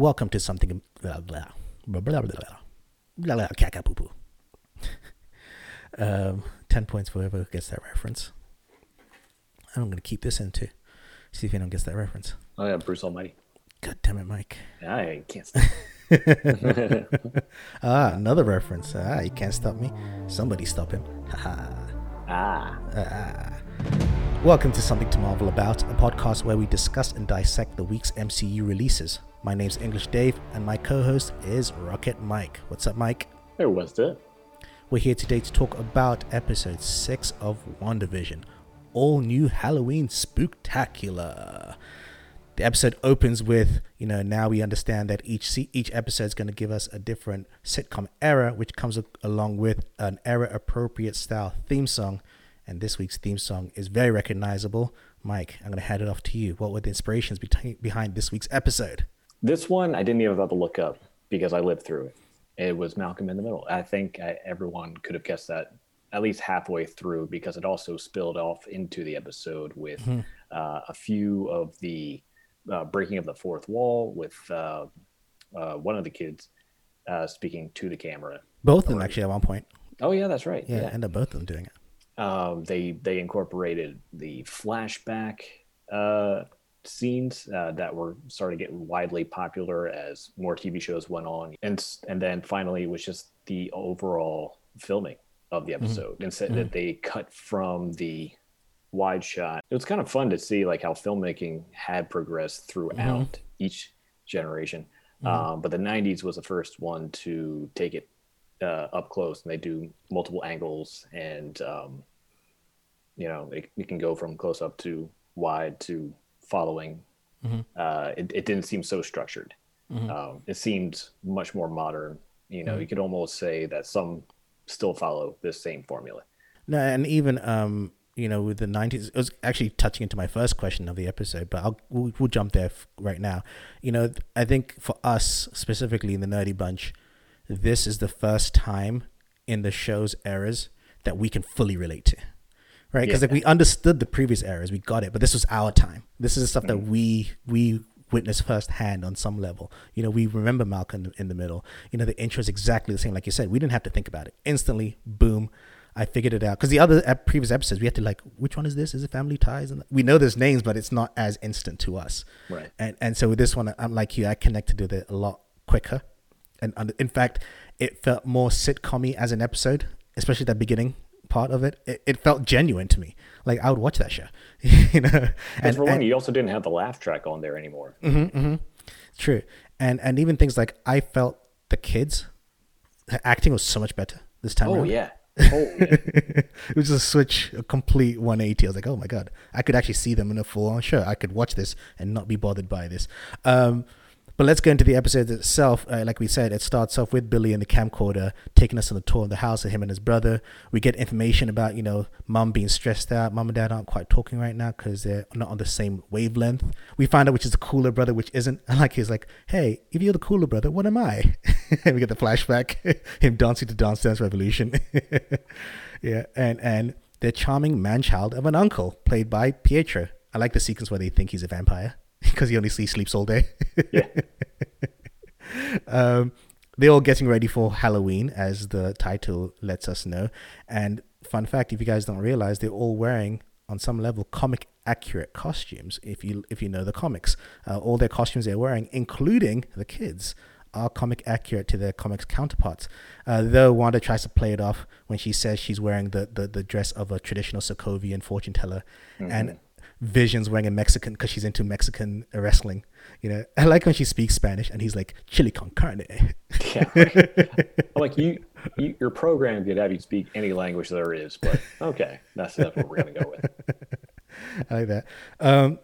Welcome to something blah blah blah blah blah blah blah blah caca poo poo. Um, ten points for whoever gets that reference. I'm gonna keep this in too. See if anyone gets that reference. Oh yeah, Bruce Almighty. God damn it, Mike. I can't. Stand. Ah, another reference. Ah, you can't stop me. Somebody stop him. Haha. ah, Welcome to Something to Marvel About, a podcast where we discuss and dissect the week's MCU releases. My name's English Dave, and my co-host is Rocket Mike. What's up, Mike? there was that. We're here today to talk about episode 6 of WandaVision, all new Halloween spooktacular. The episode opens with, you know, now we understand that each each episode is going to give us a different sitcom era, which comes along with an era appropriate style theme song. And this week's theme song is very recognizable. Mike, I'm going to hand it off to you. What were the inspirations be- behind this week's episode? This one I didn't even have to look up because I lived through it. It was Malcolm in the Middle. I think I, everyone could have guessed that at least halfway through because it also spilled off into the episode with uh, a few of the uh, breaking of the fourth wall with uh, uh, one of the kids uh, speaking to the camera. Both of them, actually, at one point. Oh yeah, that's right. Yeah, end up both of them doing it. um, they they incorporated the flashback uh, scenes uh, that were starting to get widely popular as more TV shows went on, and and then finally it was just the overall filming of the episode. Instead that they cut from the wide shot, it was kind of fun to see like how filmmaking had progressed throughout each generation. Um, but the '90s was the first one to take it uh, up close, and they do multiple angles and um, you know it, it can go from close up to wide to following uh, it, it didn't seem so structured. Um, it seemed much more modern. You know you could almost say that some still follow this same formula. No, and even um, you know, with the '90s, it was actually touching into my first question of the episode, but I'll we'll, we'll jump there f- right now. You know, I think for us specifically in the Nerdy Bunch, this is the first time in the show's eras that we can fully relate to, right? Because like we understood the previous eras, we got it, but this was our time. This is the stuff that mm. we we witnessed firsthand on some level. You know, we remember Malcolm in the, in the middle. You know, the intro is exactly the same, like you said. We didn't have to think about it. Instantly, boom, I figured it out. Because the other previous episodes, we had to like, which one is this? Is it Family Ties? And we know there's names, but it's not as instant to us. Right. And and so with this one, I'm like you, I connected with it a lot quicker. And, and in fact, it felt more sitcom as an episode, especially that beginning part of it. It, it felt genuine to me. Like I would watch that show, you know. and for one you also didn't have the laugh track on there anymore Mm-hmm. True, and and even things like I felt the kids acting was so much better this time. oh around. yeah oh yeah it was a switch, a complete 180. I was like, oh my god, I could actually see them in a full on show. I could watch this and not be bothered by this. Um, but let's go into the episode itself. Uh, like we said, it starts off with Billy and the camcorder taking us on a tour of the house of him and his brother. We get information about, you know, mom being stressed out. Mom and dad aren't quite talking right now because they're not on the same wavelength. We find out which is the cooler brother, which isn't. And like he's like, hey, if you're the cooler brother, what am I? and we get the flashback, him dancing to Dance Dance Revolution. yeah, and and the charming man child of an uncle played by Pietro. I like the sequence where they think he's a vampire because he only sleeps all day. yeah um, they're all getting ready for Halloween, as the title lets us know. And fun fact, if you guys don't realize, they're all wearing, on some level, comic accurate costumes. If you if you know the comics, uh, all their costumes they're wearing, including the kids, are comic accurate to their comics counterparts. Uh, though Wanda tries to play it off when she says she's wearing the the, the dress of a traditional Sokovian fortune teller, and Vision's wearing a Mexican because she's into Mexican wrestling. You know, I like when she speaks Spanish and he's like chili con carne. yeah right. Like you, you your program could have you speak any language there is but okay that's that's what we're gonna go with I like that. Um,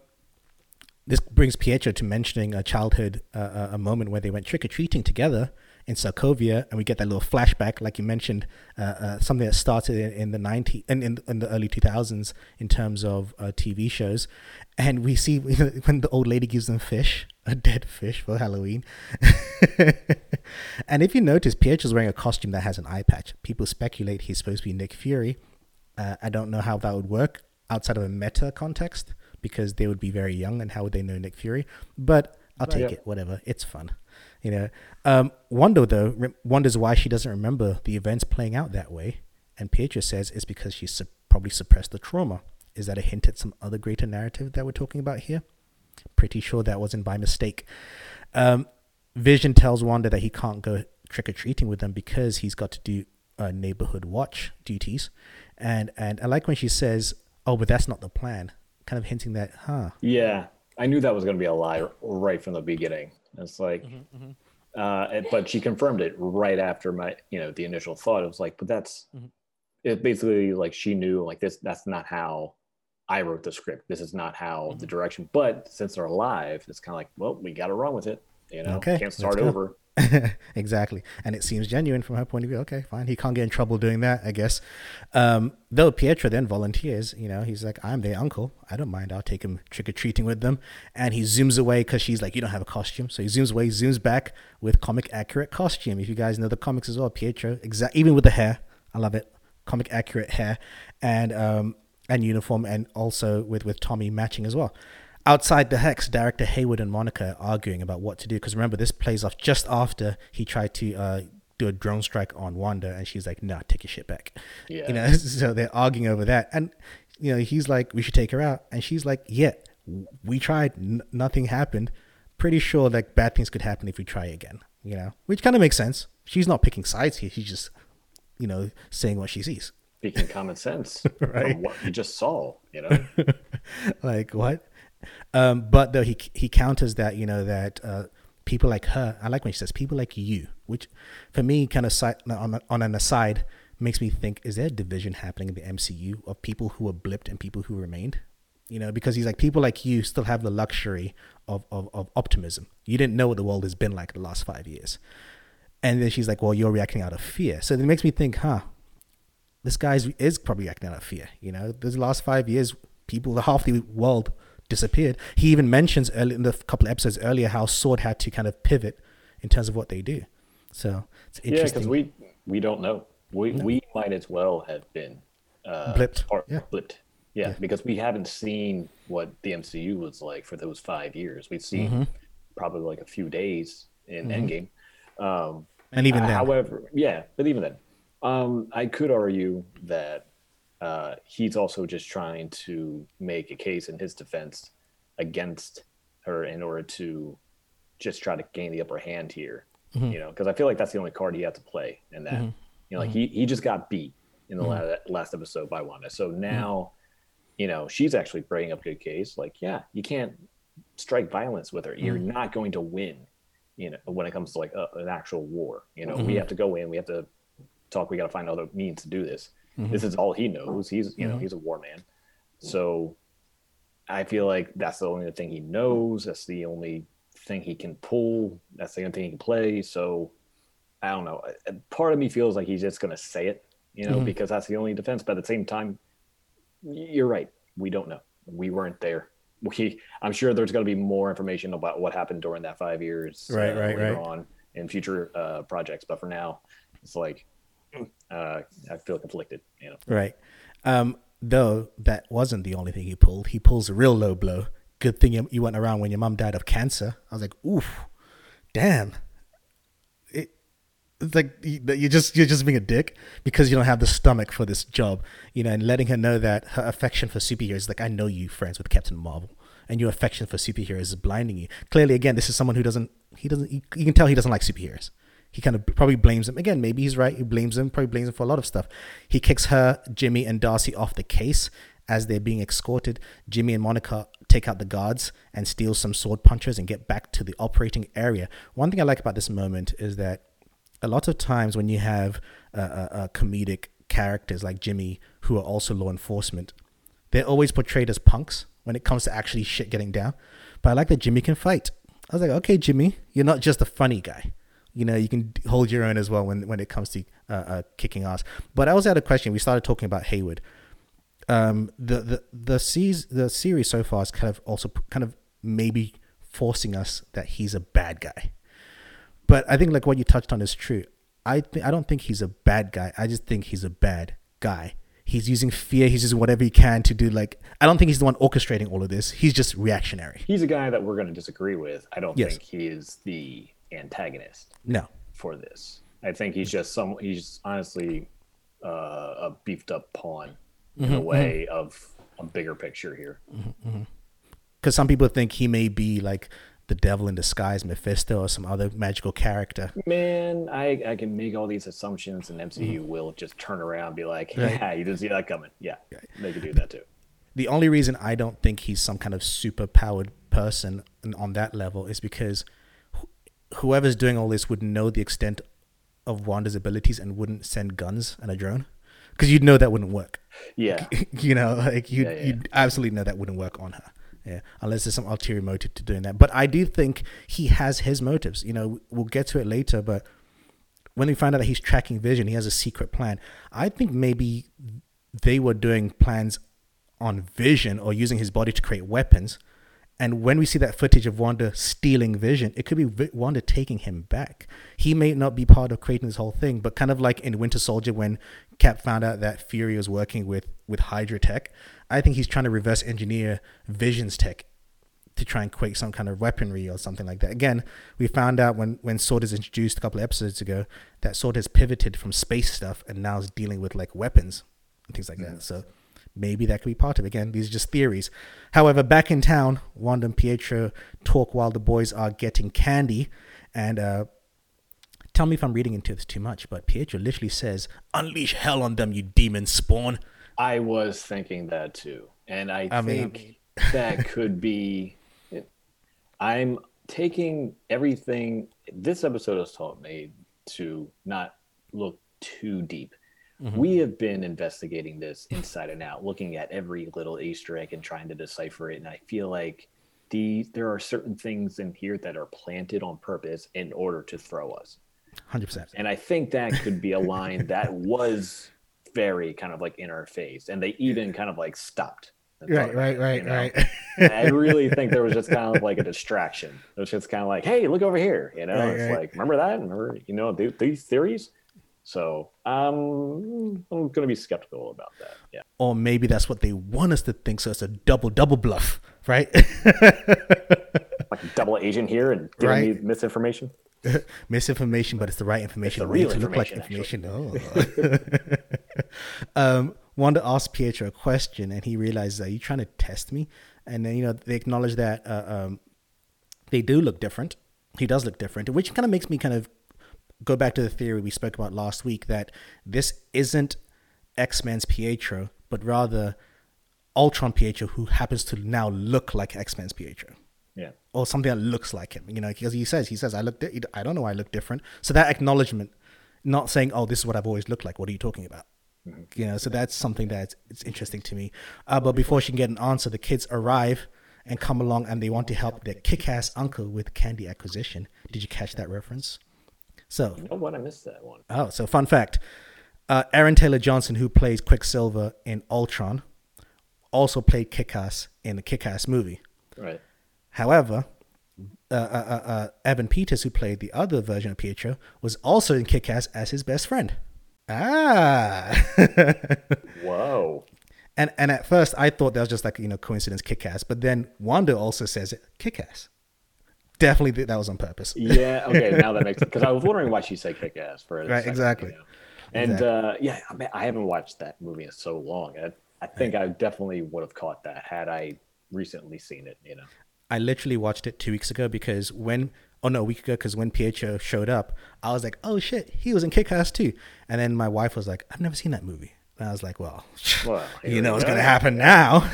this brings Pietro to mentioning a childhood, uh, uh, a moment where they went trick or treating together in Sokovia, and we get that little flashback, like you mentioned, uh, uh, something that started in, in the 90 in, in, in the early 2000s in terms of uh, TV shows, and we see when the old lady gives them fish, a dead fish for Halloween. and if you notice, Pietro's wearing a costume that has an eye patch. People speculate he's supposed to be Nick Fury. Uh, I don't know how that would work outside of a meta context because they would be very young and how would they know Nick Fury? But I'll take it. Whatever. It's fun. You know. Um, Wanda though re- wonders why she doesn't remember the events playing out that way, and Pietro says it's because she su- probably suppressed the trauma. Is that a hint at some other greater narrative that we're talking about here? Pretty sure that wasn't by mistake. Um, Vision tells Wanda that he can't go trick or treating with them because he's got to do uh, neighborhood watch duties, and and I like when she says, "Oh, but that's not the plan," kind of hinting that, huh? Yeah, I knew that was going to be a lie right from the beginning. It's like, mm-hmm, mm-hmm. Uh, but she confirmed it right after my, you know, the initial thought. It was like, but that's mm-hmm. it. Basically, like she knew, like this. That's not how I wrote the script. This is not how mm-hmm. the direction. But since they're alive, it's kind of like, well, we got to run with it. You know, okay, can't start over. exactly. And it seems genuine from her point of view. Okay, fine. He can't get in trouble doing that, I guess. Um, though Pietro then volunteers, you know, he's like, I'm their uncle. I don't mind. I'll take him trick or treating with them. And he zooms away because she's like, You don't have a costume. So he zooms away, zooms back with comic accurate costume. If you guys know the comics as well, Pietro, exact, even with the hair, I love it. Comic accurate hair and um, and uniform, and also with, with Tommy matching as well outside the hex, director Hayward and Monica are arguing about what to do. Because remember, this plays off just after he tried to uh, do a drone strike on Wanda, and she's like, "Nah, take your shit back." Yeah. You know, so they're arguing over that, and you know, he's like, "We should take her out," and she's like, "Yeah, we tried, N- nothing happened. Pretty sure like bad things could happen if we try again." You know, which kind of makes sense. She's not picking sides here. She's just, you know, saying what she sees. Speaking common sense, right? From what you just saw, you know, like what? Um, but though he he counters that, you know, that uh, people like her, I like when she says people like you, which for me, kind of side, on, on an aside, makes me think: is there a division happening in the MCU of people who were blipped and people who remained? You know, because he's like people like you still have the luxury of, of, of optimism. You didn't know what the world has been like the last five years, and then she's like, "Well, you're reacting out of fear." So it makes me think, huh? This guy is is probably acting out of fear. You know, the last five years, people, the half the world disappeared. He even mentions early in the couple of episodes earlier how Sword had to kind of pivot in terms of what they do. So it's interesting. Yeah, because we we don't know. We no. we might as well have been uh, blipped. Yeah. blipped. Yeah, yeah, because we haven't seen what the MCU was like for those five years. We've seen mm-hmm. probably like a few days in mm-hmm. Endgame. Um, and even then, however, yeah, but even then, um, I could argue that uh, he's also just trying to make a case in his defense against her in order to just try to gain the upper hand here. Mm-hmm. You know, because I feel like that's the only card he had to play in that. Mm-hmm. You know, like mm-hmm. he he just got beat in the mm-hmm. last, last episode by Wanda. So mm-hmm. now, you know, she's actually bringing up a good case. Like, yeah, you can't strike violence with her. You're mm-hmm. not going to win. You know, when it comes to like a, an actual war, you know, we have to go in. We have to talk. We got to find other means to do this. Mm-hmm. This is all he knows. He's you know mm-hmm. he's a war man, so I feel like that's the only thing he knows. That's the only thing he can pull. That's the only thing he can play. So I don't know. Part of me feels like he's just gonna say it, you know, mm-hmm. because that's the only defense. But at the same time, you're right. We don't know. We weren't there. We, I'm sure there's going to be more information about what happened during that five years, right, uh, right, later right. on in future uh, projects. But for now, it's like uh, I feel conflicted. You know, right? Um, though that wasn't the only thing he pulled. He pulls a real low blow. Good thing you, you went around when your mom died of cancer. I was like, oof, damn. It, it's like you're just you're just being a dick because you don't have the stomach for this job, you know, and letting her know that her affection for superheroes, like I know you friends with Captain Marvel, and your affection for superheroes is blinding you. Clearly, again, this is someone who doesn't he doesn't you can tell he doesn't like superheroes he kind of probably blames him again. Maybe he's right. He blames him. Probably blames him for a lot of stuff. He kicks her, Jimmy, and Darcy off the case as they're being escorted. Jimmy and Monica take out the guards and steal some sword punchers and get back to the operating area. One thing I like about this moment is that a lot of times when you have uh, uh, comedic characters like Jimmy who are also law enforcement, they're always portrayed as punks when it comes to actually shit getting down. But I like that Jimmy can fight. I was like, okay, Jimmy, you're not just a funny guy you know you can hold your own as well when when it comes to uh, uh, kicking ass. But I also had a question. We started talking about Hayward. Um, the the the series the series so far is kind of also kind of maybe forcing us that he's a bad guy. But I think like what you touched on is true. I th- I don't think he's a bad guy. I just think he's a bad guy. He's using fear. He's using whatever he can to do. Like, I don't think he's the one orchestrating all of this. He's just reactionary. He's a guy that we're going to disagree with. I don't Yes. think he is the antagonist No. for this. I think he's just some. He's honestly uh, a beefed up pawn in a mm-hmm, mm-hmm. way of a bigger picture here. Mm-hmm, because some people think he may be like the devil in disguise, Mephisto, or some other magical character. Man, I, I can make all these assumptions, and MCU will just turn around and be like, "Yeah, you didn't see that coming." Yeah, they could do that too. The only reason I don't think he's some kind of super powered person on that level is because whoever's doing all this would know the extent of Wanda's abilities and wouldn't send guns and a drone. Because you'd know that wouldn't work. Yeah, you know, like you Yeah, yeah. you'd absolutely know that wouldn't work on her. Yeah, unless there's some ulterior motive to doing that. But I do think he has his motives. You know, we'll get to it later, but when we find out that he's tracking Vision, he has a secret plan. I think maybe they were doing plans on Vision or using his body to create weapons. And when we see that footage of Wanda stealing Vision, it could be Wanda taking him back. He may not be part of creating this whole thing, but kind of like in Winter Soldier when Cap found out that Fury was working with with Hydra tech, I think he's trying to reverse engineer Vision's tech to try and create some kind of weaponry or something like that. Again, we found out when when Sword is introduced a couple of episodes ago that Sword has pivoted from space stuff and now is dealing with like weapons and things like that. Mm. So maybe that could be part of it. Again, these are just theories. However, back in town, Wanda and Pietro talk while the boys are getting candy and uh tell me if I'm reading into this too much, but Pietro literally says, Unleash hell on them, you demon spawn. I was thinking that too, and I, I mean- think that could be. I'm taking everything. This episode has taught me to not look too deep. Mm-hmm. We have been investigating this inside and out, looking at every little Easter egg and trying to decipher it. And I feel like the there are certain things in here that are planted on purpose in order to throw us. 100%. And I think that could be a line that was very kind of like in our face. And they even kind of like stopped. Right, right, right, you know? right. I really think there was just kind of like a distraction. It was just kind of like, hey, look over here. You know, Right, it's right. like, remember that? Remember, you know, th- these theories? So um, I'm going to be skeptical about that. Yeah. or maybe that's what they want us to think. So it's a double double bluff, right? Like a double agent here and giving Right. me misinformation. Misinformation, but it's the right information. the real to look like information, information. Oh. um, Wanda asks Pietro a question, and he realizes, "Are you trying to test me?" And then you know they acknowledge that uh, um, they do look different. He does look different, which kind of makes me kind of go back to the theory we spoke about last week that this isn't X Men's Pietro, but rather Ultron Pietro, who happens to now look like X Men's Pietro Yeah. or something that looks like him. You know, because he says, he says, I look, di- I don't know, why I look different. So that acknowledgement, not saying, oh, this is what I've always looked like. What are you talking about? You know, so that's something that's it's interesting to me. Uh, but before she can get an answer, the kids arrive and come along, and they want to help their kick-ass uncle with candy acquisition. Did you catch that reference? So, You know what? I missed that one. oh, so fun fact: uh, Aaron Taylor Johnson, who plays Quicksilver in Ultron, also played Kick-Ass in the Kick-Ass movie. Right. However, uh, uh, uh, uh, Evan Peters, who played the other version of Pietro, was also in Kick Ass as his best friend. Ah. Whoa. and and at first I thought that was just like, you know, coincidence Kick Ass. But then Wanda also says it Kick Ass. Definitely th- that was on purpose. Yeah. Okay. Now that makes. Because I was wondering why she said kick ass for a Right, second, exactly. you know? And uh, yeah, I, mean, I haven't watched that movie in so long. I, I think I definitely would have caught that had I recently seen it. You know. I literally watched it two weeks ago because when, oh no, a week ago, because when Pietro showed up, I was like, oh shit, he was in Kick Ass too. And then my wife was like, I've never seen that movie. And I was like, well, Well, you know what's going to happen now.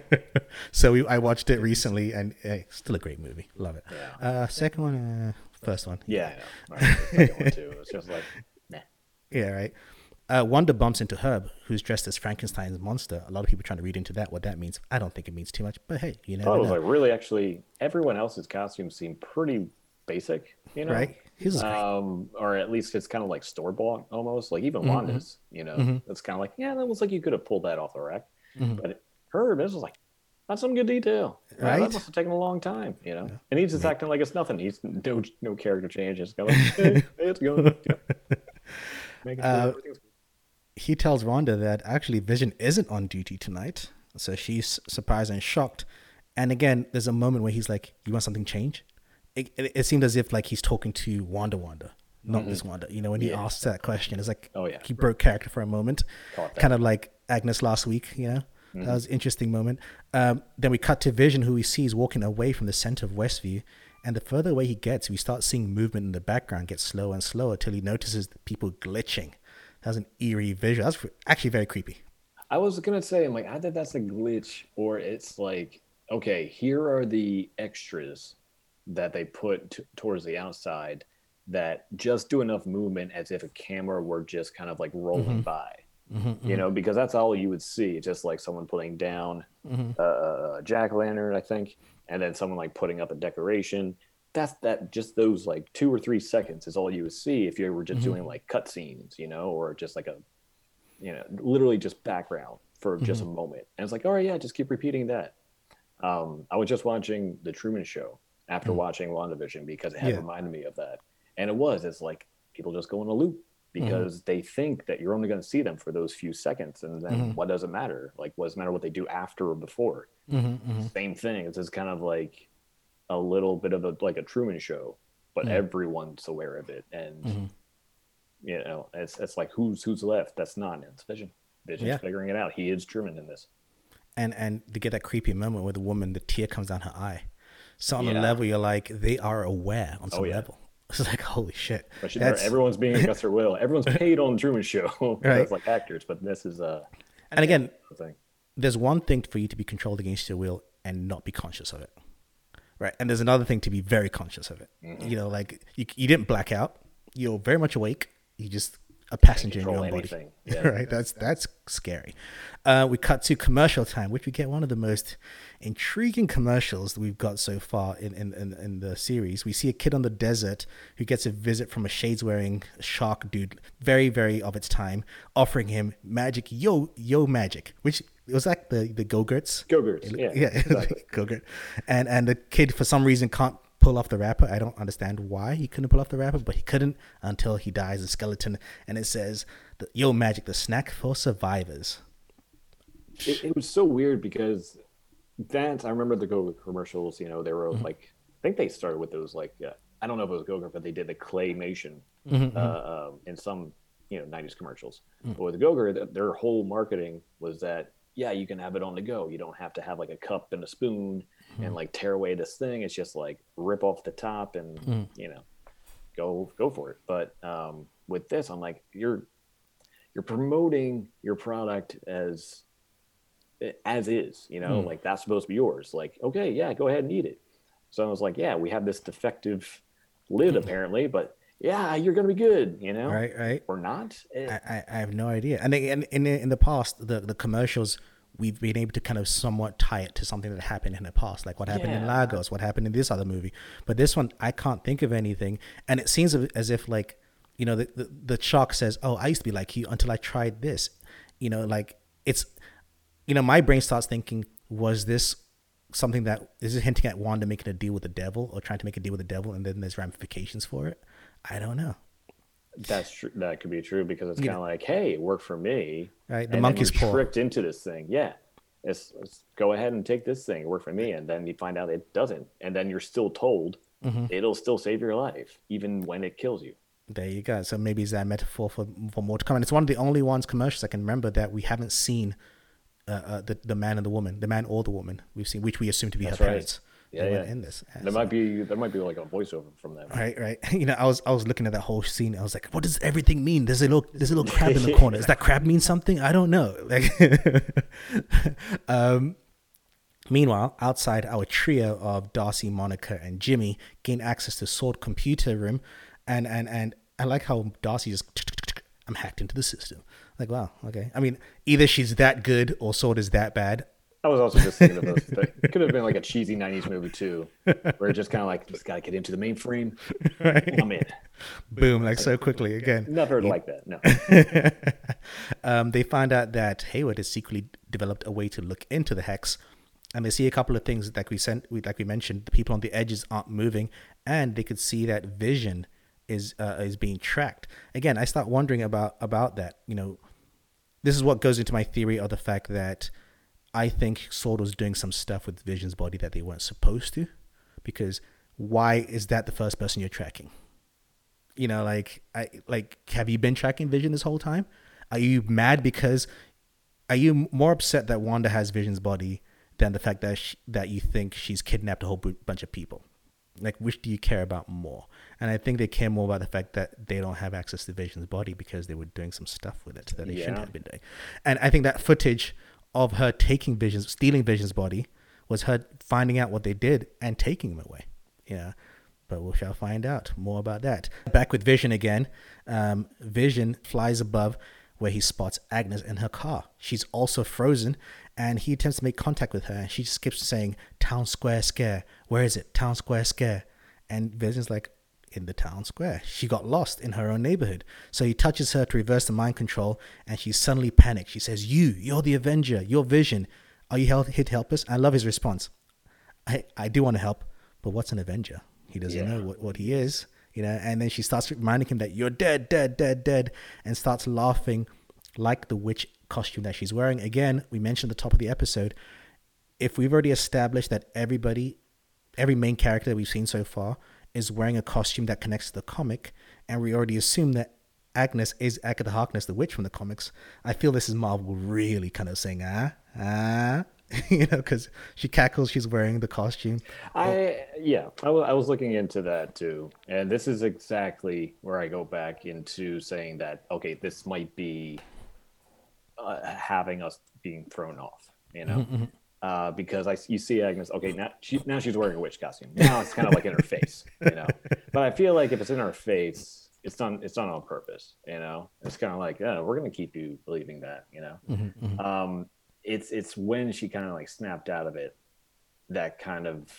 so we, I watched it recently and uh, still a great movie. Love it. Yeah. Uh, second one, uh, first one. Yeah. I know. Right, the second one too. It's just like, nah. Yeah, right. Uh, Wanda bumps into Herb, who's dressed as Frankenstein's monster. A lot of people trying to read into that what that means. I don't think it means too much, but hey, you know. I never thought it was like really actually everyone else's costumes seem pretty basic. You know. right? His is. Um, or at least it's kind of like store bought almost, like even Mm-hmm. Wanda's. You know, it's kind of like yeah, that looks like you could have pulled that off the rack. But her, this was like that's some good detail. Right? That must have taken a long time. You know, and he's just acting like it's nothing. He's no no character change. It's going, hey, it's going. Making sure Uh, everything's- he tells Wanda that actually Vision isn't on duty tonight. So she's surprised and shocked. And again, there's a moment where he's like, "You want something change?" It, it, seemed as if like he's talking to Wanda, Wanda, not mm-hmm. Miss Wanda. You know, when he yeah. asks that question, it's like, oh yeah, he broke character for a moment, kind of like Agnes last week. You know, mm-hmm. that was an interesting moment. Um, then we cut to Vision, who we see is walking away from the center of Westview. And the further away he gets, we start seeing movement in the background get slower and slower till he notices people glitching. That's an eerie visual. That's actually very creepy. I was gonna say, I'm like, think that's a glitch, or it's like, okay, here are the extras that they put t- towards the outside that just do enough movement as if a camera were just kind of like rolling mm-hmm. by. Mm-hmm, you know, because that's all you would see, just like someone putting down mm-hmm. a jack lantern, I think, and then someone like putting up a decoration. That's that. Just those like two or three seconds is all you would see if you were just mm-hmm. doing like cut scenes, you know, or just like a, you know, literally just background for just a mm-hmm. moment. And it's like, all right, yeah, just keep repeating that. Um, I was just watching the Truman Show after mm. watching WandaVision because it had yeah. reminded me of that, and it was. It's like people just go in a loop mm-hmm. because mm-hmm. they think that you're only going to see them for those few seconds and then mm-hmm. what does it matter like what does it matter what they do after or before mm-hmm, mm-hmm. same thing it's just kind of like a little bit of a like a truman show but mm. everyone's aware of it and you know it's it's like who's who's left that's not it's vision vision's yeah. figuring it out he is truman in this and and to get that creepy moment where the woman the tear comes down her eye so on yeah. a level you're like they are aware on some oh, yeah. level It's like holy shit. everyone's being against their will. Everyone's paid on the Truman Show. right. like actors, but this is uh. And again, there's one thing for you to be controlled against your will and not be conscious of it, right? And there's another thing to be very conscious of it. Mm-hmm. You know, like you, you didn't black out. You're very much awake. You just a passenger in your own body. Yeah. right. That's that's scary. Uh, we cut to commercial time, which we get one of the most intriguing commercials that we've got so far in, in, in, in, the series. We see a kid on the desert who gets a visit from a shades wearing shark dude, very, very of its time, offering him magic, yo, yo magic, which it was like the, the Go-Gurts. Go-Gurts, yeah. Yeah, exactly. Go-Gurt. And, and the kid, for some reason, can't pull off the wrapper. I don't understand why he couldn't pull off the wrapper, but he couldn't until he dies a skeleton. And it says, Yo Magic, the snack for survivors it, it, was so weird because that I remember the Go commercials. You know, they were mm-hmm. like I think they started with those like uh, I don't know if it was Go but they did the claymation mm-hmm. uh, um, in some you know '90s commercials. Mm-hmm. But with Go their whole marketing was that yeah, you can have it on the go. You don't have to have like a cup and a spoon and mm-hmm. like tear away this thing. It's just like rip off the top and mm-hmm. you know go go for it. But um, with this, I'm like you're you're promoting your product as as is, you know, mm. like that's supposed to be yours. Like, okay, yeah, go ahead and eat it. So I was like, yeah, we have this defective lid hmm. apparently, but yeah, you're gonna be good, you know, right, right, or not. Eh. I, I have no idea. And in in in the past, the the commercials we've been able to kind of somewhat tie it to something that happened in the past, like what happened yeah. in Lagos, what happened in this other movie. But this one, I can't think of anything, and it seems as if like you know the the, the shark says, "Oh, I used to be like you until I tried this," you know, like it's you know, my brain starts thinking, was this something that is it hinting at Wanda making a deal with the devil or trying to make a deal with the devil, and then there's ramifications for it? I don't know. That's true. That could be true because it's kind of like, hey, it worked for me. Right. The monkey's paw. Tricked into this thing. Yeah. It's, it's, go ahead and take this thing. It worked for me, and then you find out it doesn't, and then you're still told mm-hmm. it'll still save your life even when it kills you. There you go. So maybe it's that metaphor for for more to come. And it's one of the only ones commercials I can remember that we haven't seen uh, uh, the the man and the woman, the man or the woman we've seen, which we assume to be That's her right. parents. Yeah, yeah. In this, there might be there might be like a voiceover from them. Right, right. You know, I was I was looking at that whole scene. I was like, what does everything mean? There's a little there's a little crab in the corner. Does that crab mean something? I don't know. Like, um, Meanwhile, outside, our trio of Darcy, Monica, and Jimmy gain access to Sword computer room, and and and I like how Darcy just I'm hacked into the system. Like, wow, okay. I mean, either she's that good or Sword is that bad. I was also just thinking of those. It could have been like a cheesy '90s movie too, where just kind of like just gotta get into the mainframe. Right. I'm in. Boom! Like so quickly again. Never yeah. like that. No. um, they find out that Hayward has secretly developed a way to look into the hex, and they see a couple of things like we sent, like we mentioned. The people on the edges aren't moving, and they could see that Vision is uh, is being tracked. Again, I start wondering about about that. You know, this is what goes into my theory of the fact that I think Sword was doing some stuff with Vision's body that they weren't supposed to, because why is that the first person you're tracking? You know, like I like have you been tracking Vision this whole time? Are you mad because are you more upset that Wanda has Vision's body than the fact that she, that you think she's kidnapped a whole b- bunch of people? Like, which do you care about more? And I think they care more about the fact that they don't have access to Vision's body because they were doing some stuff with it that they shouldn't have been doing. And I think that footage of her taking Vision's, stealing Vision's body, was her finding out what they did and taking him away. Yeah. But we shall find out more about that. Back with Vision again. Um, Vision flies above where he spots Agnes in her car. She's also frozen, and he attempts to make contact with her. And she just keeps saying, "Town Square Scare. Where is it? Town Square Scare." And Vision's like, "In the town square." She got lost in her own neighborhood. So he touches her to reverse the mind control, and she suddenly panics. She says, "You, you're the Avenger. You're Vision. Are you here to help us?" I love his response. I, I do want to help, but what's an Avenger? He doesn't Yeah. know what, what he is, you know. And then she starts reminding him that you're dead, dead, dead, dead, and starts laughing like the witch costume that she's wearing. Again, we mentioned at the top of the episode. If we've already established that everybody, every main character that we've seen so far is wearing a costume that connects to the comic, and we already assume that Agnes is Agatha Harkness, the witch from the comics, I feel this is Marvel really kind of saying, ah, ah, you know, because she cackles, she's wearing the costume. I yeah, I was looking into that too, and this is exactly where I go back into saying that okay, this might be uh, having us being thrown off, you know, uh, because I you see Agnes, okay, mm. now she now she's wearing a witch costume. Now it's kind of like in her face, you know, but I feel like if it's in her face, it's done it's done on purpose, you know. It's kind of like yeah, we're gonna keep you believing that, you know. Mm-hmm, mm-hmm. Um, it's it's when she kind of like snapped out of it that kind of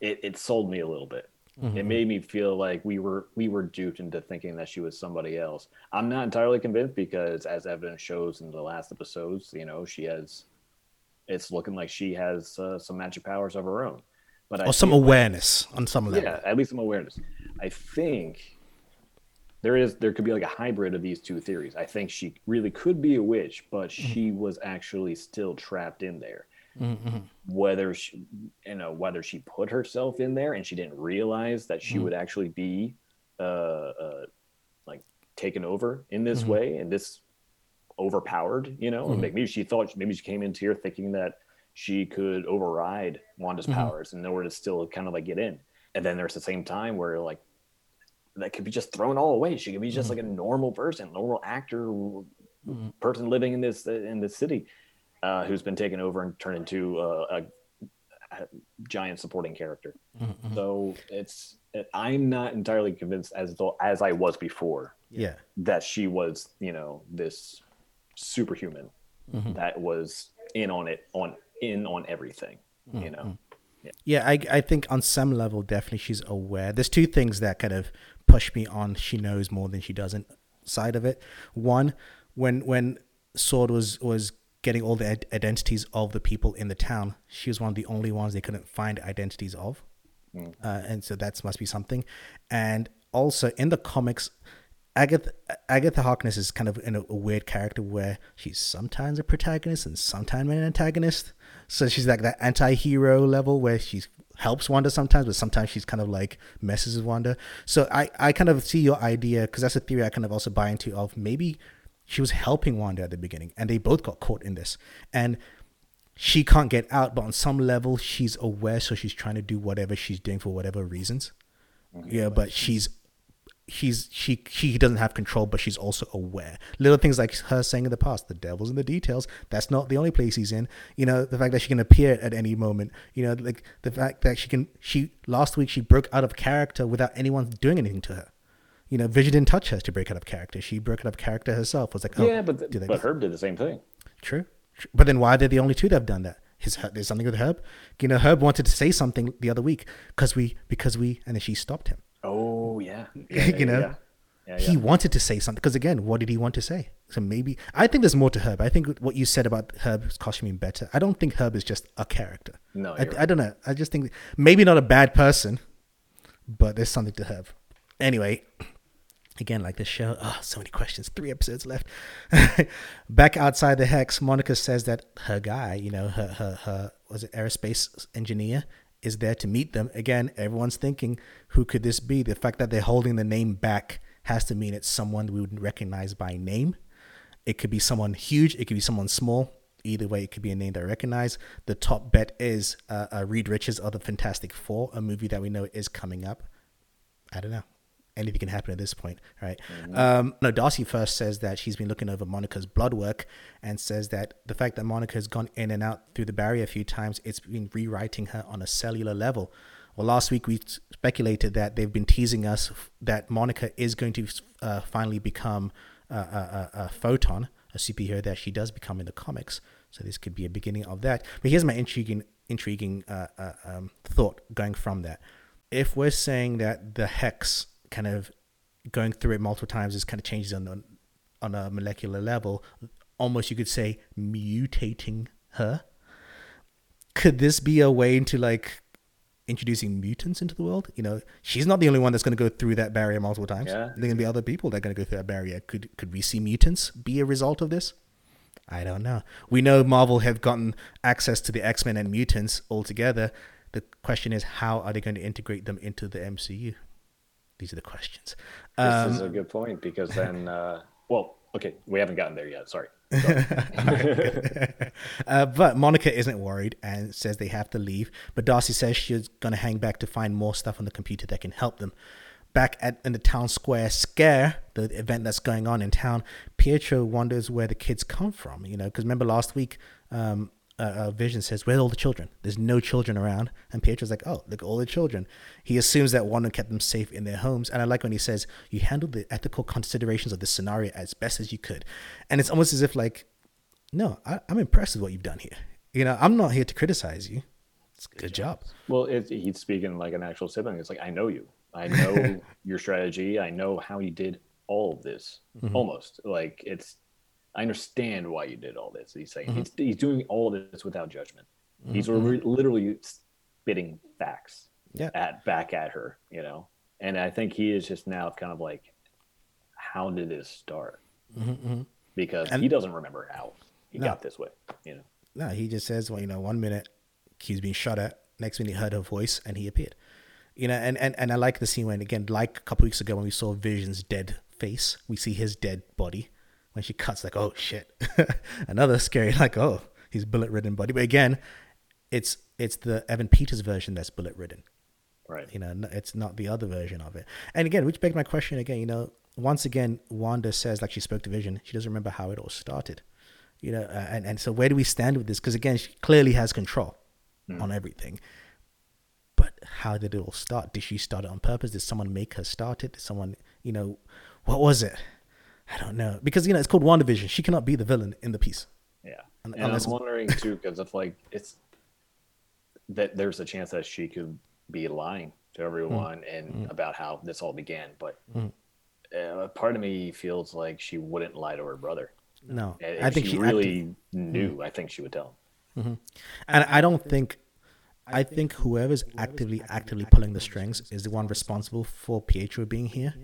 it, it sold me a little bit. Mm-hmm, it made me feel like we were we were duped into thinking that she was somebody else. I'm not entirely convinced because, as evidence shows in the last episodes, you know she has. It's looking like she has uh, some magic powers of her own, but I Or some feel like- awareness on some level. yeah, at least some awareness. I think there is there could be like a hybrid of these two theories. I think she really could be a witch, but Mm-hmm. she was actually still trapped in there. Whether she, you know, whether she put herself in there and she didn't realize that Mm-hmm. she would actually be, uh, uh, like taken over in this Mm-hmm. way and this overpowered, you know, and maybe she thought maybe she came into here thinking that she could override Wanda's Mm-hmm. powers in order to still kind of like get in. And then there's the same time where like that could be just thrown all away. She could be just like a normal person, normal actor, person living in this in this city, uh, who's been taken over and turned into uh, a, a giant supporting character. So it's I'm not entirely convinced as though as I was before Yeah. that she was you know this superhuman mm-hmm. that was in on it on in on everything. You know. Mm-hmm. Yeah, I I think on some level definitely she's aware. There's two things that kind of push me on she knows more than she doesn't side of it. One, when when Sword was was getting all the id- identities of the people in the town, she was one of the only ones they couldn't find identities of. Mm. Uh, and so that must be something. And also in the comics, Agatha Agatha Harkness is kind of in a, a weird character where she's sometimes a protagonist and sometimes an antagonist. So she's like that anti-hero level where she helps Wanda sometimes, but sometimes she's kind of like messes with Wanda. So I, I kind of see your idea because that's a theory I kind of also buy into of maybe she was helping Wanda at the beginning and they both got caught in this. And she can't get out, but on some level she's aware, so she's trying to do whatever she's doing for whatever reasons. Mm-hmm. Yeah, but she's she's she she doesn't have control, but she's also aware. Little things like her saying in the past, "The devil's in the details." That's not the only place he's in. You know, the fact that she can appear at any moment. You know, like the fact that she can. She last week she broke out of character without anyone doing anything to her. You know, Vision didn't touch her to break out of character. She broke out of character herself. Was like, oh, yeah, but do they- but Herb did the same thing. True. True. But then why are they the only two that have done that? His, there's something with Herb. You know, Herb wanted to say something the other week because we, because we, and then she stopped him. Oh Oh, yeah, You know? yeah. Yeah, He wanted to say something because again, what did he want to say? So maybe I think there's more to Herb. I think what you said about Herb's costuming better. I don't think Herb is just a character. No, I, you're I don't know. I just think maybe not a bad person, but there's something to Herb. Anyway, Again, like this show, oh, so many questions, three episodes left. Back outside the hex, Monica says that her guy, you know, her her her was it aerospace engineer, is there to meet them. Again, everyone's thinking, who could this be? The fact that they're holding the name back has to mean it's someone we would recognize by name. It could be someone huge, it could be someone small. Either way, it could be a name that I recognize. The top bet is uh, uh, Reed Richards of the Fantastic Four, a movie that we know is coming up. I don't know. Anything can happen at this point, right? Mm-hmm. Um, no, Darcy first says that she's been looking over Monica's blood work and says that the fact that Monica has gone in and out through the barrier a few times, it's been rewriting her on a cellular level. Well, last week we speculated that they've been teasing us that Monica is going to uh, finally become a, a, a, photon, a superhero that she does become in the comics. So this could be a beginning of that. But here's my intriguing, intriguing uh, uh, um, thought going from that. If we're saying that the hex kind of going through it multiple times is kind of changes on on a molecular level, almost you could say mutating her. Could this be a way into like introducing mutants into the world. You know, she's not the only one that's going to go through that barrier multiple times. Yeah. There are going to be other people that are going to go through that barrier. Could could we see mutants be a result of this? I don't know. We know Marvel have gotten access to the X Men and mutants all together. The question is, how are they going to integrate them into the MCU? These are the questions. Um, this is um, a good point because then, uh, well, okay, we haven't gotten there yet. Sorry. uh, but Monica isn't worried and says they have to leave. But Darcy says she's going to hang back to find more stuff on the computer that can help them. Back at in the town square scare, the event that's going on in town, Pietro wonders where the kids come from. You know, because remember last week, um, uh, Vision says, "Where are all the children?" There's no children around, and Pietro's like, "Oh, look, all the children." He assumes that Wanda kept them safe in their homes, and I like when he says, "You handled the ethical considerations of this scenario as best as you could," and it's almost as if like, "No, I, am I'm impressed with what you've done here. You know, I'm not here to criticize you. It's good, good job. job." Well, it, he's speaking like an actual sibling. It's like, "I know you. I know your strategy. I know how you did all of this. Mm-hmm. Almost like it's I understand why you did all this. He's saying mm-hmm. he's, he's doing all this without judgment. Mm-hmm. He's re- literally spitting facts yeah. at back at her, you know. And I think he is just now kind of like, how did this start? Mm-hmm. mm-hmm. Because and, he doesn't remember how he no, got this way, you know. No, he just says, well, you know, one minute he's being shot at, next minute he heard her voice and he appeared. You know, and, and, and I like the scene when again, like a couple weeks ago when we saw Vision's dead face, we see his dead body when she cuts, like, oh shit, another scary, like, oh, he's bullet ridden body. But again, it's it's the Evan Peters version that's bullet ridden. Right. You know, it's not the other version of it. And again, which begs my question again. You know, once again, Wanda says like she spoke to Vision, she doesn't remember how it all started. You know, uh, and and so where do we stand with this? Because again, she clearly has control mm. on everything. But how did it all start? Did she start it on purpose? Did someone make her start it? Did someone, you know, what was it? I don't know because you know it's called WandaVision. She cannot be the villain in the piece. Yeah, and unless... I'm wondering too because if like it's that there's a chance that she could be lying to everyone mm. and mm. about how this all began, but mm. uh, part of me feels like she wouldn't lie to her brother. No, if I think she, she really acted... knew. Mm. I think she would tell him. Mm-hmm. And I don't think. I think whoever's actively actively pulling the strings is the one responsible for Pietro being here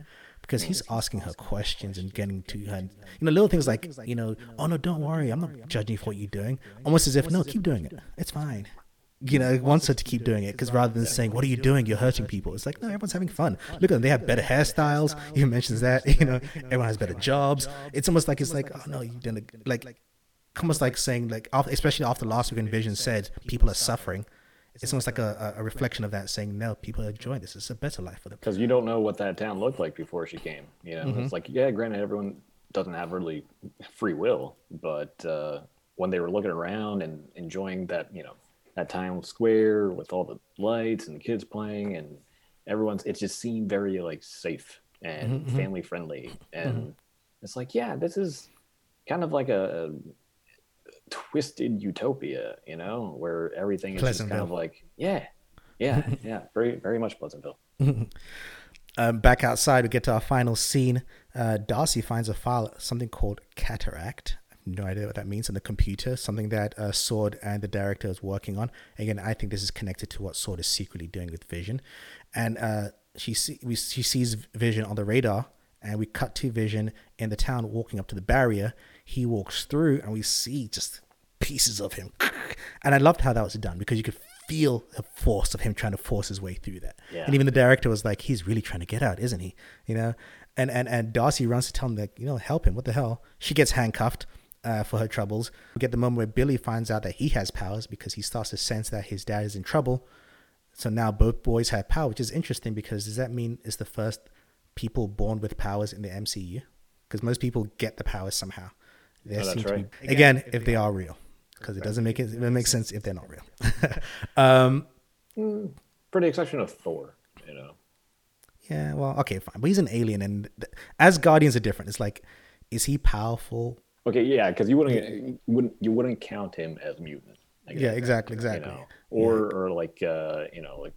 because he's asking her questions and getting to her. You know, little things like, you know, oh no, don't worry, I'm not judging you for what you're doing. Almost as if, no, keep doing it. It's fine. You know, wants her to keep doing it because rather than saying, "What are you doing? You're hurting people," it's like, no, everyone's having fun. Look at them; they have better hairstyles. He mentions that. You know, everyone has better jobs. It's almost like it's like, oh no, you didn't like, almost like saying like, especially after last week Vision said people are suffering it's almost like a, a reflection of that saying no people are enjoying this it's a better life for them because you don't know what that town looked like before she came you know mm-hmm. it's like yeah granted everyone doesn't have really free will but uh, when they were looking around and enjoying that you know that town square with all the lights and the kids playing and everyone's it just seemed very like safe and mm-hmm. mm-hmm. family friendly and mm-hmm. it's like yeah this is kind of like a, twisted utopia, you know, where everything is just kind of like, yeah, yeah, yeah, very, very much Pleasantville. um, back outside, we get to our final scene. Uh, Darcy finds a file, something called Cataract. I have no idea what that means in the computer. Something that uh, Sword and the director is working on. Again, I think this is connected to what Sword is secretly doing with Vision, and uh, she see, we, she sees Vision on the radar and we cut to Vision in the town walking up to the barrier. He walks through, and we see just pieces of him. And I loved how that was done because you could feel the force of him trying to force his way through that. Yeah. And even the director was like, he's really trying to get out, isn't he? You know? And and and Darcy runs to tell him like, you know, help him. What the hell? She gets handcuffed uh, for her troubles. We get the moment where Billy finds out that he has powers because he starts to sense that his dad is in trouble. So now both boys have power, which is interesting because does that mean it's the first people born with powers in the MCU? Because most people get the powers somehow. They Oh, that's seem to right. be, again, if they are real, because it doesn't make it, it makes sense if they're not real. um, For the exception of Thor, you know. yeah, well, okay, fine, but he's an alien, and th- as Guardians are different. It's like, is he powerful? Okay, yeah, because you wouldn't you wouldn't you wouldn't count him as mutant. Guess, Yeah, exactly, you exactly. know? Or or like uh, you know like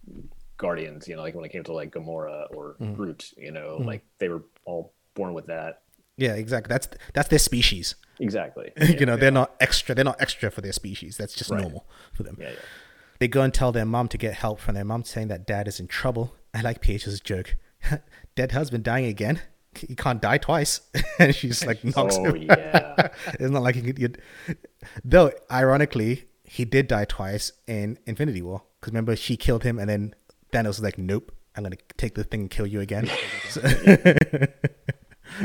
Guardians, you know, like when it came to like Gamora or Mm-hmm. Groot, you know, like they were all born with that. Yeah, exactly. That's that's their species. Exactly. you know, they're not extra. They're not extra for their species. That's just Right. normal for them. Yeah, yeah. They go and tell their mom to get help from their mom, saying that dad is in trouble. I like Pietro's joke. Dead husband dying again. He can't die twice, and she's like knocks Oh him. yeah. it's not like he could. Though ironically, he did die twice in Infinity War. Because remember, she killed him, and then Thanos was like, "Nope, I'm gonna take the thing and kill you again." so,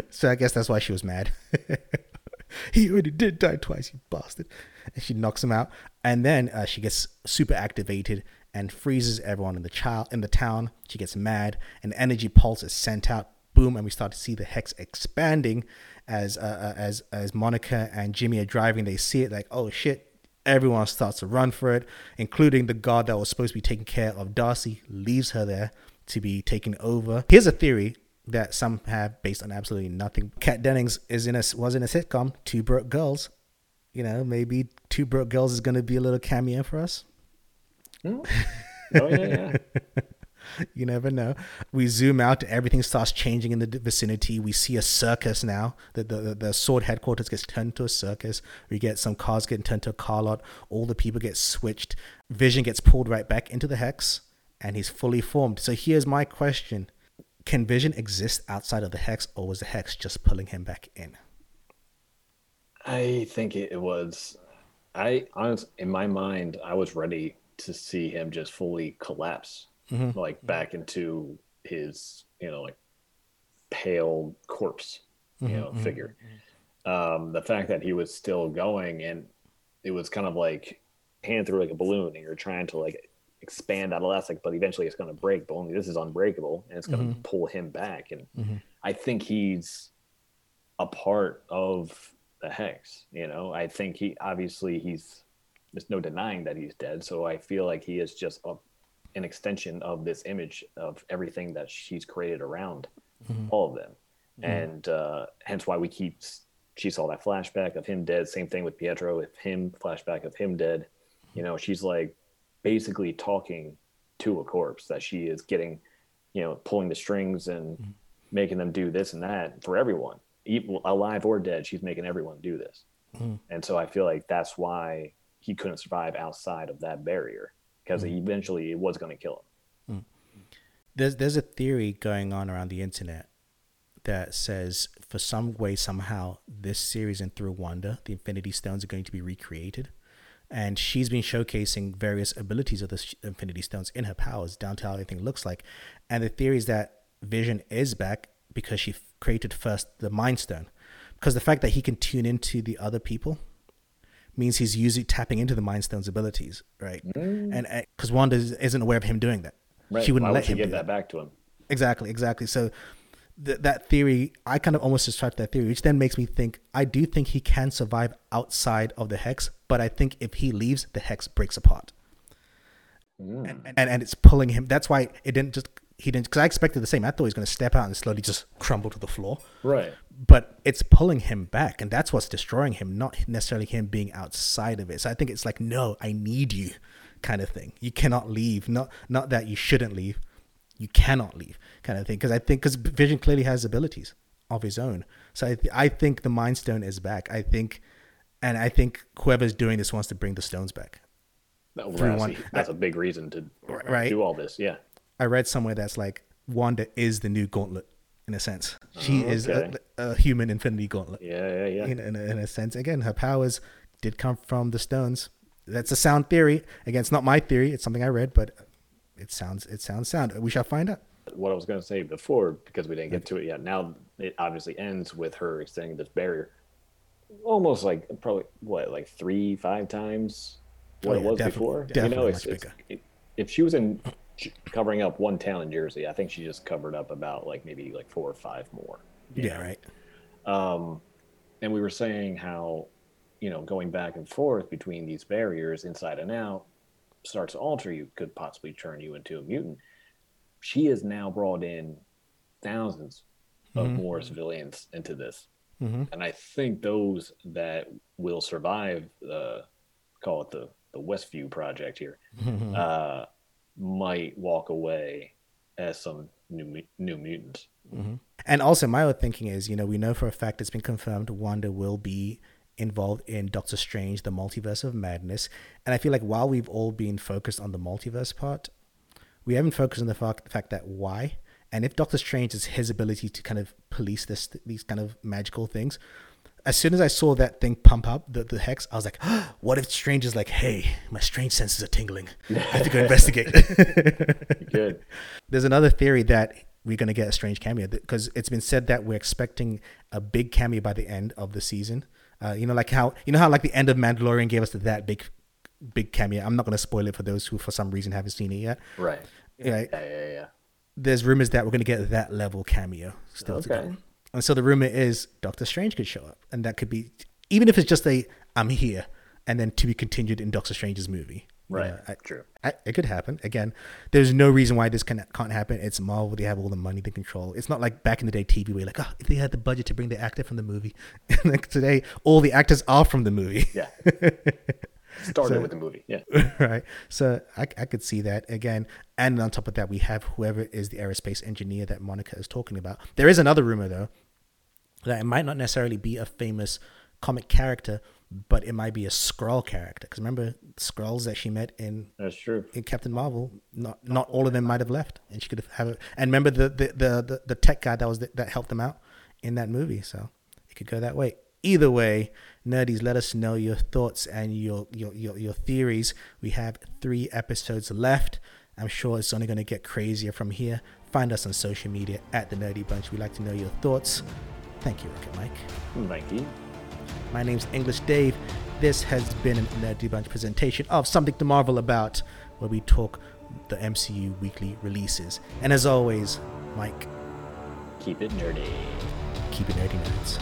so I guess that's why she was mad. he already did die twice, you bastard. And she knocks him out, and then uh, she gets super activated and freezes everyone in the child in the town. She gets mad, an energy pulse is sent out. Boom, and we start to see the hex expanding as uh, uh, as as Monica and Jimmy are driving. They see it like, oh shit, everyone starts to run for it, including the guard that was supposed to be taking care of Darcy, leaves her there to be taken over. Here's a theory that some have based on absolutely nothing. Kat Dennings is in a was in a sitcom, Two Broke Girls. You know, maybe Two Broke Girls is going to be a little cameo for us. Oh, oh yeah, yeah. You never know. We zoom out, everything starts changing in the vicinity. We see a circus now. The, the, the, the S.W.O.R.D. headquarters gets turned to a circus. We get some cars getting turned to a car lot. All the people get switched. Vision gets pulled right back into the hex, and he's fully formed. So here's my question Can Vision exist outside of the hex, or was the hex just pulling him back in? I think it was. I honest in my mind, I was ready to see him just fully collapse, mm-hmm. like back into his, you know, like pale corpse, you mm-hmm, know, mm-hmm. figure. Um, the fact that he was still going and it was kind of like hand through like a balloon, and you're trying to like expand that elastic, but eventually it's going to break. But only this is unbreakable, and it's going to mm-hmm. pull him back. And mm-hmm. I think he's a part of the hex. You know, I think he obviously he's there's no denying that he's dead. So I feel like he is just a, an extension of this image of everything that she's created around mm-hmm. all of them, and uh, hence why we keep. She saw that flashback of him dead. Same thing with Pietro with him flashback of him dead. You know, she's like basically talking to a corpse that she is getting, you know, pulling the strings and mm-hmm. making them do this and that for everyone, even alive or dead. She's making everyone do this, mm-hmm. and so I feel like that's why he couldn't survive outside of that barrier because mm-hmm. eventually it was going to kill him. there's there's a theory going on around the internet that says for some way somehow this series and through Wanda, the Infinity Stones are going to be recreated. And she's been showcasing various abilities of the Infinity Stones in her powers, down to how everything looks like. And the theory is that Vision is back because she created first the Mind Stone. Because the fact that he can tune into the other people means he's usually tapping into the Mind Stone's abilities, right? Mm. And uh, because Wanda is- isn't aware of him doing that, Right? she wouldn't why let would she him give do that back to him? Exactly, exactly. So th- that theory, I kind of almost subscribe to that theory, which then makes me think I do think he can survive outside of the hex, but I think if he leaves, the hex breaks apart. Mm. And, and and it's pulling him. That's why it didn't just he didn't because I expected the same. I thought he was going to step out and slowly just crumble to the floor. Right. But it's pulling him back, and that's what's destroying him, not necessarily him being outside of it. So I think it's like, no, I need you, kind of thing. You cannot leave. Not not that you shouldn't leave, you cannot leave, kind of thing. Because I think because Vision clearly has abilities of his own. So I, th- I think the Mind Stone is back. I think, and I think whoever's doing this wants to bring the stones back. Through that's, one- that's a big reason to Right. do all this. Yeah. I read somewhere that's like Wanda is the new Gauntlet in a sense. She Oh, is a, a human Infinity Gauntlet. Yeah, yeah, yeah. In, in, a, in a sense, again, her powers did come from the stones. That's a sound theory. Again, it's not my theory. It's something I read, but it sounds it sounds sound. We shall find out. what I was going to say before because we didn't get to it yet. Now it obviously ends with her extending this barrier, almost like probably what like three, five times what Oh, it was before. definitely you know, it's, it's, it, if she was in covering up one town in Jersey, I think she just covered up about like maybe like four or five more. Yeah, know? right. Um, and we were saying how, you know, going back and forth between these barriers, inside and out, starts to alter you, could possibly turn you into a mutant. She has now brought in thousands of more civilians into this. Mhm. And I think those that will survive, uh, call it the, the Westview project here, uh, might walk away as some new new mutants. And also, my other thinking is, you know, we know for a fact it's been confirmed Wanda will be involved in Doctor Strange, the multiverse of madness. And I feel like while we've all been focused on the multiverse part, we haven't focused on the fact, fact that why. And if Doctor Strange is his ability to kind of police this these kind of magical things, as soon as I saw that thing pump up the, the hex, I was like, what if Strange is like, hey, my strange senses are tingling. I have to go investigate. Good. There's another theory that we're going to get a strange cameo because it's been said that we're expecting a big cameo by the end of the season. Uh, you know, like how you know how like the end of Mandalorian gave us that big, big cameo. I'm not going to spoil it for those who for some reason haven't seen it yet. Right. Right. Yeah, yeah, yeah. There's rumors that we're going to get that level cameo still to Okay. come. And so the rumor is Doctor Strange could show up, and that could be even if it's just a I'm here, and then to be continued in Doctor Strange's movie. You Right. know, I- True. I, it could happen. Again, there's no reason why this can, can't happen. It's Marvel. They have all the money they control. It's not like back in the day TV where you're like, oh, if they had the budget to bring the actor from the movie. like today, all the actors are from the movie. Yeah. Started with the movie. Yeah. right. So I, I could see that again. And on top of that, we have whoever is the aerospace engineer that Monica is talking about. There is another rumor, though, that it might not necessarily be a famous comic character, but it might be a Skrull character. Because remember, Skrulls that she met in That's true. in Captain Marvel, not not all of them might have left, and she could have have. A, and remember the the, the the the tech guy that was that helped them out in that movie, so it could go that way. Either way, nerdies, let us know your thoughts and your your your, your theories. We have three episodes left. I'm sure it's only going to get crazier from here. Find us on social media at the Nerdy Bunch. We'd like to know your thoughts. Thank you, and Mike. Mikey. My name's English Dave. This has been a Nerdy Bunch presentation of Something to Marvel About, where we talk the MCU weekly releases. And as always, Mike, Keep it nerdy. keep it nerdy nerds.